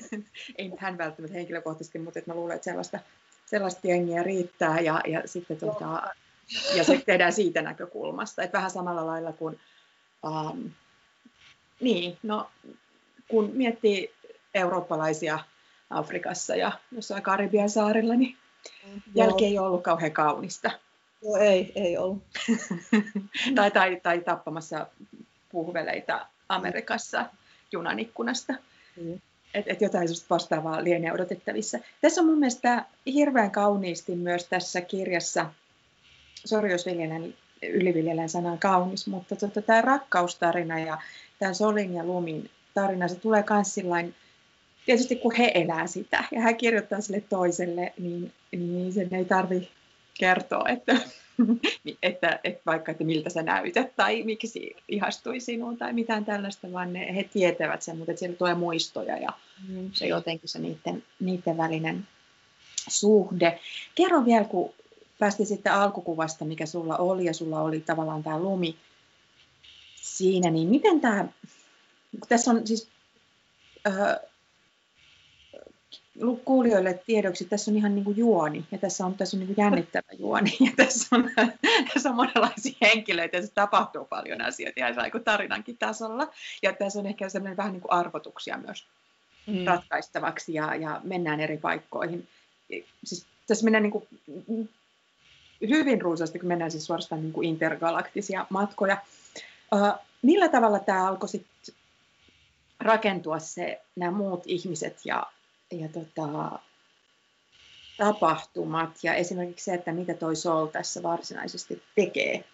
ei hän välttämättä henkilökohtaisesti, mutta että mä luulen, että sellaista, sellaista jengiä riittää. Ja, ja sitten tota, ja se tehdään siitä näkökulmasta. Että vähän samalla lailla kuin Um, niin, no kun miettii eurooppalaisia Afrikassa ja jossain Karibian saarilla, niin mm, jälki ei ollut kauhean kaunista. Joo, ei, ei ollut. tai, tai, tai tappamassa puhveleita Amerikassa junan ikkunasta. Mm. Et, et jotain vastaavaa lienee odotettavissa. Tässä on mun mielestä hirveän kauniisti myös tässä kirjassa, sori jos viljelen, yliviljelen sanan kaunis, mutta tota, tämä rakkaustarina ja tämä Solin ja Lumin tarina, se tulee myös sillain, tietysti kun he elää sitä ja hän kirjoittaa sille toiselle, niin, niin sen ei tarvi kertoa, että, että, että vaikka että miltä sä näytät tai miksi ihastui sinuun tai mitään tällaista, vaan ne, he tietävät sen, mutta siellä tulee muistoja ja mm. se jotenkin se niiden, niiden välinen suhde. Kerro vielä, kun päästiin sitten alkukuvasta, mikä sulla oli ja sulla oli tavallaan tämä lumi siinä, niin miten tämä, tässä on siis äh, kuulijoille tiedoksi, tässä on ihan niin kuin juoni ja tässä on, tässä on niin kuin jännittävä juoni ja tässä on, tässä on monenlaisia henkilöitä ja se tapahtuu paljon asioita ihan niin tarinankin tasolla ja tässä on ehkä sellainen vähän niin kuin arvotuksia myös mm. ratkaistavaksi ja, ja mennään eri paikkoihin. Siis tässä mennään niin kuin hyvin runsaasti, kun mennään siis suorastaan niin kuin intergalaktisia matkoja. Uh, millä tavalla tämä alkoi sitten rakentua se, nämä muut ihmiset ja ja tota, tapahtumat ja esimerkiksi se, että mitä toi Sol tässä varsinaisesti tekee.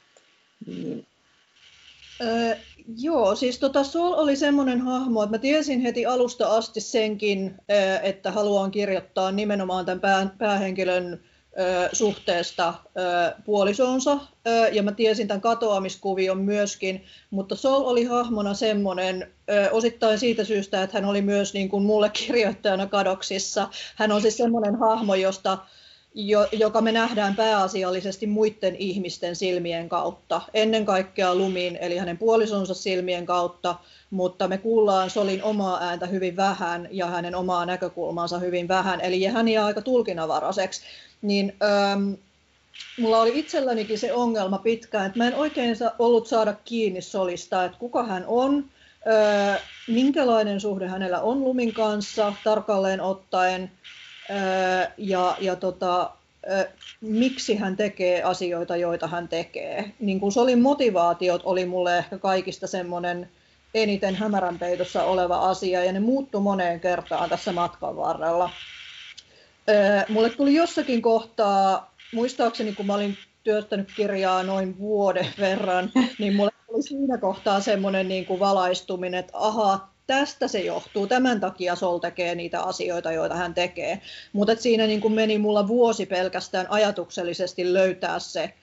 Niin... Öö, joo, siis tota Sol oli semmoinen hahmo, että mä tiesin heti alusta asti senkin, että haluan kirjoittaa nimenomaan tämän pää, päähenkilön suhteesta puolisonsa, ja mä tiesin tämän katoamiskuvion myöskin, mutta Sol oli hahmona semmoinen, osittain siitä syystä, että hän oli myös niin kuin mulle kirjoittajana kadoksissa. Hän on siis semmoinen hahmo, josta jo, joka me nähdään pääasiallisesti muiden ihmisten silmien kautta. Ennen kaikkea Lumin, eli hänen puolisonsa silmien kautta, mutta me kuullaan Solin omaa ääntä hyvin vähän ja hänen omaa näkökulmaansa hyvin vähän, eli hän jää aika tulkinnavaraiseksi niin ähm, mulla oli itsellänikin se ongelma pitkään, että mä en oikein ollut saada kiinni Solista, että kuka hän on, äh, minkälainen suhde hänellä on Lumin kanssa tarkalleen ottaen, äh, ja, ja tota, äh, miksi hän tekee asioita, joita hän tekee. Niin kuin Solin motivaatiot oli mulle ehkä kaikista semmoinen eniten hämärän peitossa oleva asia, ja ne muuttu moneen kertaan tässä matkan varrella. Mulle tuli jossakin kohtaa, muistaakseni kun mä olin työstänyt kirjaa noin vuoden verran, niin mulle tuli siinä kohtaa semmoinen niin kuin valaistuminen, että ahaa, tästä se johtuu, tämän takia Sol tekee niitä asioita, joita hän tekee. Mutta siinä niin kuin meni mulla vuosi pelkästään ajatuksellisesti löytää se.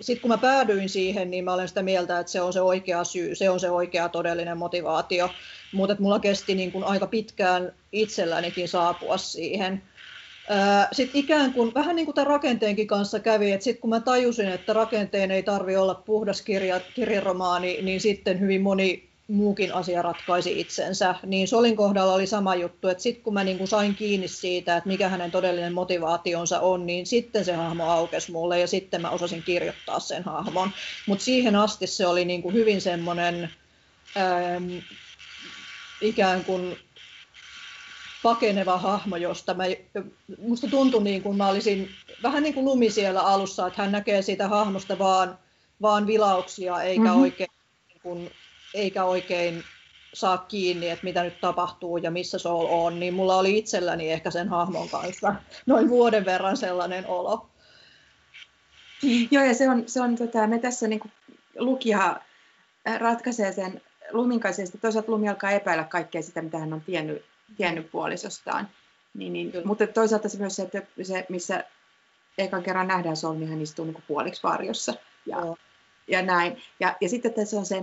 Sitten kun mä päädyin siihen, niin mä olen sitä mieltä, että se on se oikea syy, se on se oikea todellinen motivaatio. Mutta mulla kesti niin kuin aika pitkään itsellänikin saapua siihen. Sitten ikään kuin, vähän niin kuin tämän rakenteenkin kanssa kävi, että sitten kun mä tajusin, että rakenteen ei tarvi olla puhdas kirja, kirjaromaani, niin sitten hyvin moni muukin asia ratkaisi itsensä. Niin Solin kohdalla oli sama juttu, että sitten kun mä niin kuin sain kiinni siitä, että mikä hänen todellinen motivaationsa on, niin sitten se hahmo aukesi mulle ja sitten mä osasin kirjoittaa sen hahmon. Mutta siihen asti se oli niin kuin hyvin semmoinen ähm, ikään kuin pakeneva hahmo, josta mä, musta tuntui niin kuin mä olisin vähän niin kuin lumi siellä alussa, että hän näkee siitä hahmosta vaan, vaan vilauksia eikä, mm-hmm. oikein, niin kuin, eikä oikein saa kiinni, että mitä nyt tapahtuu ja missä Soul on, niin mulla oli itselläni ehkä sen hahmon kanssa noin vuoden verran sellainen olo. Joo, ja se on, se on tota, me tässä niin kuin lukija ratkaisee sen Lumin kanssa, ja toisaalta Lumi alkaa epäillä kaikkea sitä, mitä hän on tiennyt tiennyt puolisostaan. Niin, niin, mutta toisaalta se myös se, että se, missä ekan kerran nähdään Sol, niin hän istuu niin puoliksi varjossa. Ja, ja näin. Ja, ja sitten tässä on se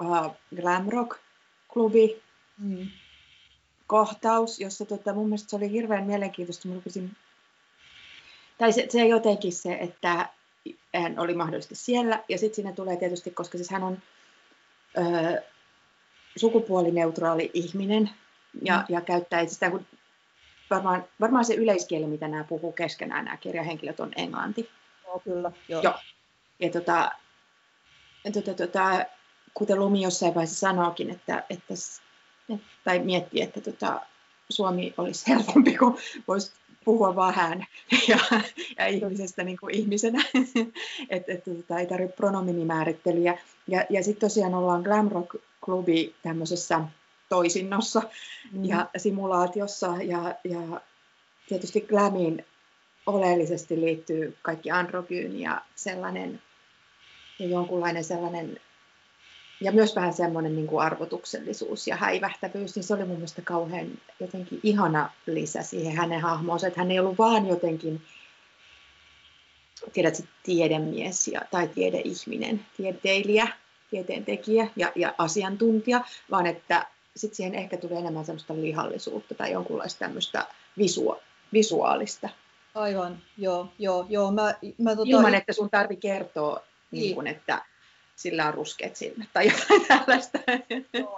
uh, Glam Rock-klubi, mm. kohtaus, jossa tota, mun mielestä se oli hirveän mielenkiintoista. Mä rupesin... Tai se, se jotenkin se, että hän oli mahdollisesti siellä. Ja sitten siinä tulee tietysti, koska siis hän on ö, sukupuolineutraali ihminen, ja, mm. ja käyttää itsestään, kun varmaan, varmaan se yleiskieli, mitä nämä puhuu keskenään, nämä kirjahenkilöt, on englanti. Joo, kyllä. Joo. joo. Ja tota, tota, tota, kuten Lumi jossain vaiheessa sanookin, että, että, tai miettii, että tota, Suomi olisi helpompi, kun voisi puhua vaan hän ja, ja ihmisestä niin kuin ihmisenä, että et, tota, ei tarvitse pronominimäärittelyjä. Ja, ja sitten tosiaan ollaan Glamrock-klubi tämmöisessä toisinnossa mm. ja simulaatiossa ja, ja tietysti Glamiin oleellisesti liittyy kaikki androgyyni ja sellainen ja jonkunlainen sellainen ja myös vähän semmoinen niin kuin arvotuksellisuus ja häivähtävyys, niin se oli mun mielestä kauhean jotenkin ihana lisä siihen hänen hahmoonsa, että hän ei ollut vaan jotenkin, tiedätkö, tiedemies ja, tai tiedeihminen, tieteilijä, tieteentekijä ja, ja asiantuntija, vaan että sitten siihen ehkä tulee enemmän semmoista lihallisuutta tai jonkunlaista tämmöistä visua, visuaalista. Aivan, joo, joo, joo. Mä, mä, tota... Ilman, että sun tarvi kertoa, niin. Niin kun, että sillä on ruskeat silmät tai jotain tällaista. Joo,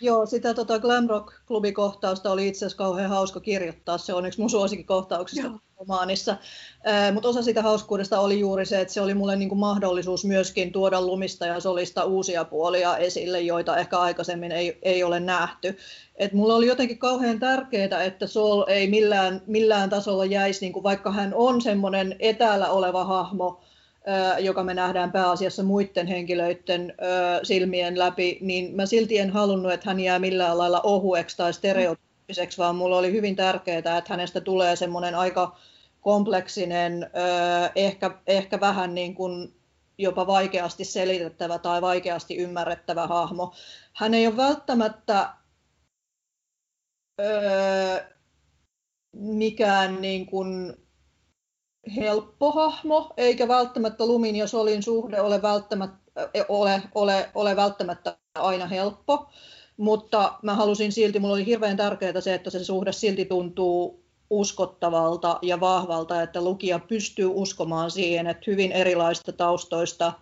joo sitä tota Glamrock-klubikohtausta oli itse asiassa kauhean hauska kirjoittaa. Se on yksi mun suosikkikohtauksista romaanissa. Mutta osa sitä hauskuudesta oli juuri se, että se oli mulle niinku mahdollisuus myöskin tuoda lumista ja solista uusia puolia esille, joita ehkä aikaisemmin ei, ei ole nähty. Et mulle oli jotenkin kauhean tärkeää, että Sol ei millään, millään tasolla jäisi, niinku, vaikka hän on semmoinen etäällä oleva hahmo, joka me nähdään pääasiassa muiden henkilöiden silmien läpi, niin mä silti en halunnut, että hän jää millään lailla ohueksi tai stereotyyppiseksi, vaan mulla oli hyvin tärkeää, että hänestä tulee semmoinen aika kompleksinen, ehkä, ehkä vähän niin kuin jopa vaikeasti selitettävä tai vaikeasti ymmärrettävä hahmo. Hän ei ole välttämättä mikään niin kuin helppo hahmo, eikä välttämättä Lumin ja Solin suhde ole välttämättä, ole, ole, ole välttämättä aina helppo, mutta mä halusin silti, mulla oli hirveän tärkeää se, että se suhde silti tuntuu uskottavalta ja vahvalta, että lukija pystyy uskomaan siihen, että hyvin erilaista taustoista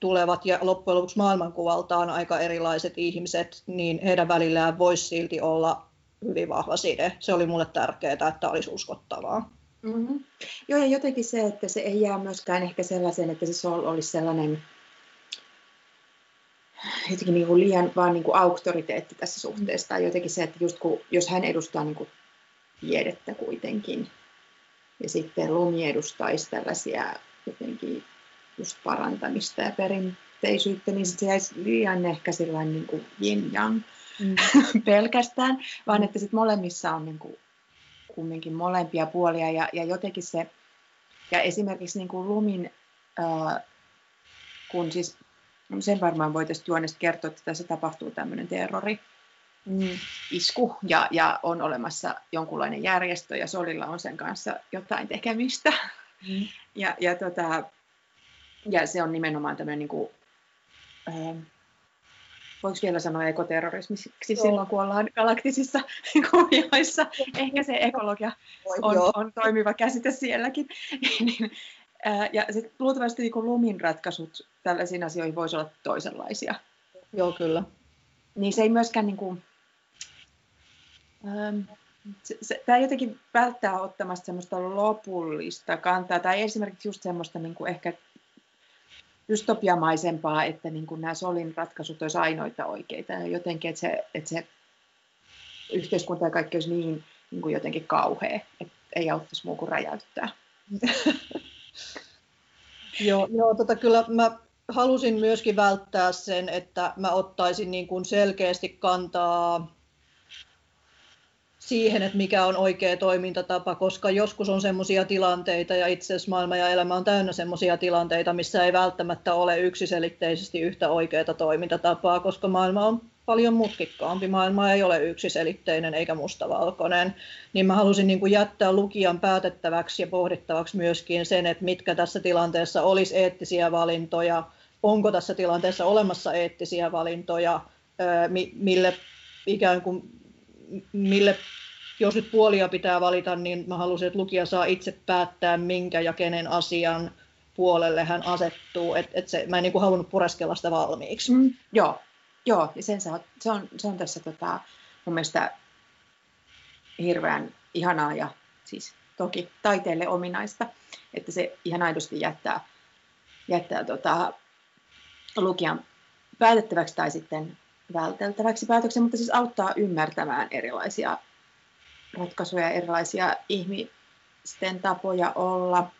tulevat ja loppujen lopuksi maailmankuvaltaan aika erilaiset ihmiset, niin heidän välillään voisi silti olla hyvin vahva side. Se oli mulle tärkeää, että olisi uskottavaa. Mm-hmm. Joo, ja jotenkin se, että se ei jää myöskään ehkä sellaisen, että se Sol olisi sellainen jotenkin niin kuin liian vaan niin kuin auktoriteetti tässä suhteessa. Tai jotenkin se, että just kun, jos hän edustaa niin kuin tiedettä kuitenkin, ja sitten Lumi edustaisi tällaisia jotenkin just parantamista ja perinteisyyttä, niin se jäisi liian ehkä sellainen niin kuin yin-yang mm. pelkästään, vaan että sitten molemmissa on niin kuin kumminkin molempia puolia ja, ja jotenkin se, ja esimerkiksi niin kuin Lumin, ää, kun siis sen varmaan voitaisiin juonesta kertoa, että tässä tapahtuu tämmöinen terrori, mm. isku ja, ja on olemassa jonkunlainen järjestö ja Solilla on sen kanssa jotain tekemistä. Mm. Ja, ja, tota, ja se on nimenomaan tämmöinen niin kuin, ää, voiko vielä sanoa ekoterrorismiksi Joo. silloin, kun ollaan galaktisissa kuvioissa. Ehkä se ekologia on, on toimiva käsite sielläkin. Niin, ja sit luultavasti niin lumin ratkaisut tällaisiin asioihin voisi olla toisenlaisia. Joo, kyllä. Niin se ei myöskään niin kuin, ähm, se, se, tämä jotenkin välttää ottamasta semmoista lopullista kantaa, tai esimerkiksi just semmoista niin kuin ehkä dystopiamaisempaa, että niin kuin nämä Solin ratkaisut olisi ainoita oikeita ja jotenkin, että se, että se yhteiskunta ja kaikki olisi niin, niin kuin jotenkin kauhea, että ei auttaisi muu kuin räjäyttää. joo, joo tota, kyllä mä halusin myöskin välttää sen, että mä ottaisin niin kuin selkeästi kantaa siihen, että mikä on oikea toimintatapa, koska joskus on sellaisia tilanteita ja itse asiassa maailma ja elämä on täynnä sellaisia tilanteita, missä ei välttämättä ole yksiselitteisesti yhtä oikeaa toimintatapaa, koska maailma on paljon mutkikkaampi. Maailma ei ole yksiselitteinen eikä mustavalkoinen. Niin mä halusin niin kuin jättää lukijan päätettäväksi ja pohdittavaksi myöskin sen, että mitkä tässä tilanteessa olisi eettisiä valintoja, onko tässä tilanteessa olemassa eettisiä valintoja, mille ikään kuin mille, jos nyt puolia pitää valita, niin mä halusin, että lukija saa itse päättää, minkä ja kenen asian puolelle hän asettuu. Et, et se, mä en niin kuin halunnut pureskella sitä valmiiksi. Mm, joo, joo, ja sen saa, se, on, se on tässä tota, mun mielestä hirveän ihanaa ja siis toki taiteelle ominaista, että se ihan aidosti jättää, jättää tota, lukijan päätettäväksi tai sitten välteltäväksi päätöksen, mutta siis auttaa ymmärtämään erilaisia ratkaisuja, erilaisia ihmisten tapoja olla.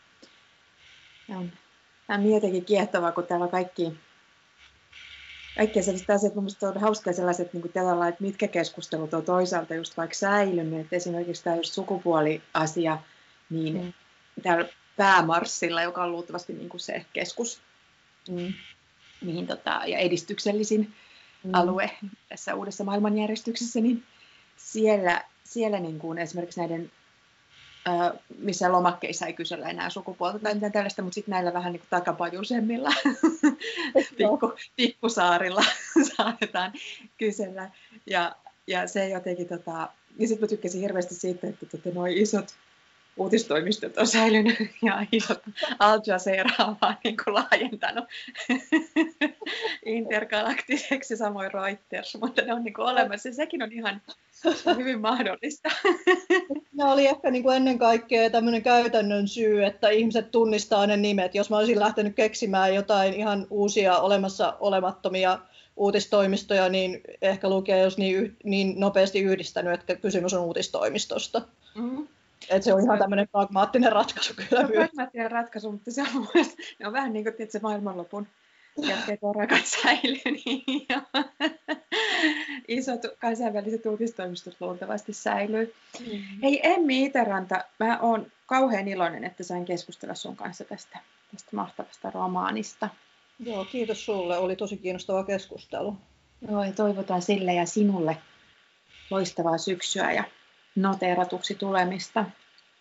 Tämä on jotenkin kiehtovaa, kun täällä kaikki, kaikki sellaiset asiat, minusta on hauskaa sellaiset, niin kuin tällä että mitkä keskustelut on toisaalta just vaikka säilynyt, että esimerkiksi tämä just sukupuoliasia, niin mm. täällä päämarssilla, joka on luultavasti niin kuin se keskus, mm. mihin tota, ja edistyksellisin mm. alue tässä uudessa maailmanjärjestyksessä, niin siellä, siellä niin kuin esimerkiksi näiden missä lomakkeissa ei kysellä enää sukupuolta tai mitään tällaista, mutta sitten näillä vähän niin kuin takapajuisemmilla pikku, pikkusaarilla saatetaan kysellä. Ja, ja se jotenkin, tota, ja sitten mä tykkäsin hirveästi siitä, että tota, nuo isot uutistoimistot on säilynyt ja isot Al Jazeera on vaan niin kuin laajentanut intergalaktiseksi, samoin Reuters, mutta ne on niin kuin olemassa. Sekin on ihan hyvin mahdollista. Ne oli ehkä niin kuin ennen kaikkea tämmöinen käytännön syy, että ihmiset tunnistaa ne nimet. Jos mä olisin lähtenyt keksimään jotain ihan uusia olemassa olemattomia uutistoimistoja, niin ehkä lukija ei olisi niin, niin nopeasti yhdistänyt, että kysymys on uutistoimistosta. Mm-hmm. Et se on ihan tämmöinen pragmaattinen ratkaisu kyllä se on pragmaattinen ratkaisu, mutta se on, ne on vähän niin kuin se maailmanlopun jälkeen rakat säilyy, niin isot kansainväliset uutistoimistot luultavasti säilyy. Mm. Hei Emmi Iteranta, mä oon kauhean iloinen, että sain keskustella sun kanssa tästä, tästä mahtavasta romaanista. Joo, kiitos sulle. Oli tosi kiinnostava keskustelu. Joo, ja toivotaan sille ja sinulle loistavaa syksyä ja noteeratuksi tulemista.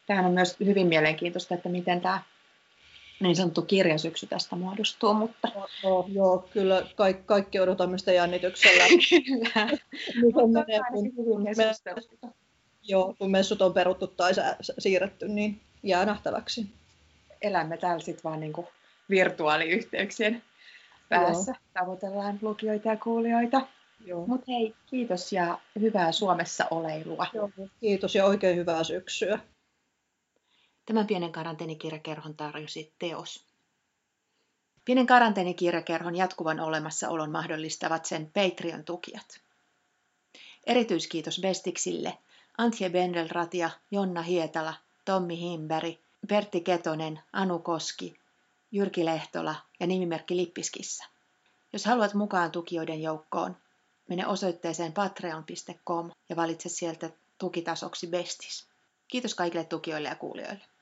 Tämähän on myös hyvin mielenkiintoista, että miten tämä niin sanottu kirjasyksy tästä muodostuu. Mutta... Oh, joo, kyllä kaikki, kaikki odotamme sitä jännityksellä. kyllä. Miten menee, kun, messut, joo, kun messut on peruttu tai siirretty, niin jää nähtäväksi. Elämme täällä sitten vaan niin kuin virtuaaliyhteyksien päässä. Joo. Tavoitellaan lukijoita ja kuulijoita. Mutta hei, kiitos ja hyvää Suomessa oleilua. Joo, kiitos ja oikein hyvää syksyä. Tämän pienen karanteenikirjakerhon tarjosi Teos. Pienen karanteenikirjakerhon jatkuvan olemassaolon mahdollistavat sen Patreon-tukijat. Erityiskiitos Bestiksille, Antje Bendelratia, Jonna Hietala, Tommi Himberg, Pertti Ketonen, Anu Koski, Jyrki Lehtola ja nimimerkki Lippiskissa. Jos haluat mukaan tukijoiden joukkoon, mene osoitteeseen patreon.com ja valitse sieltä tukitasoksi Bestis. Kiitos kaikille tukijoille ja kuulijoille.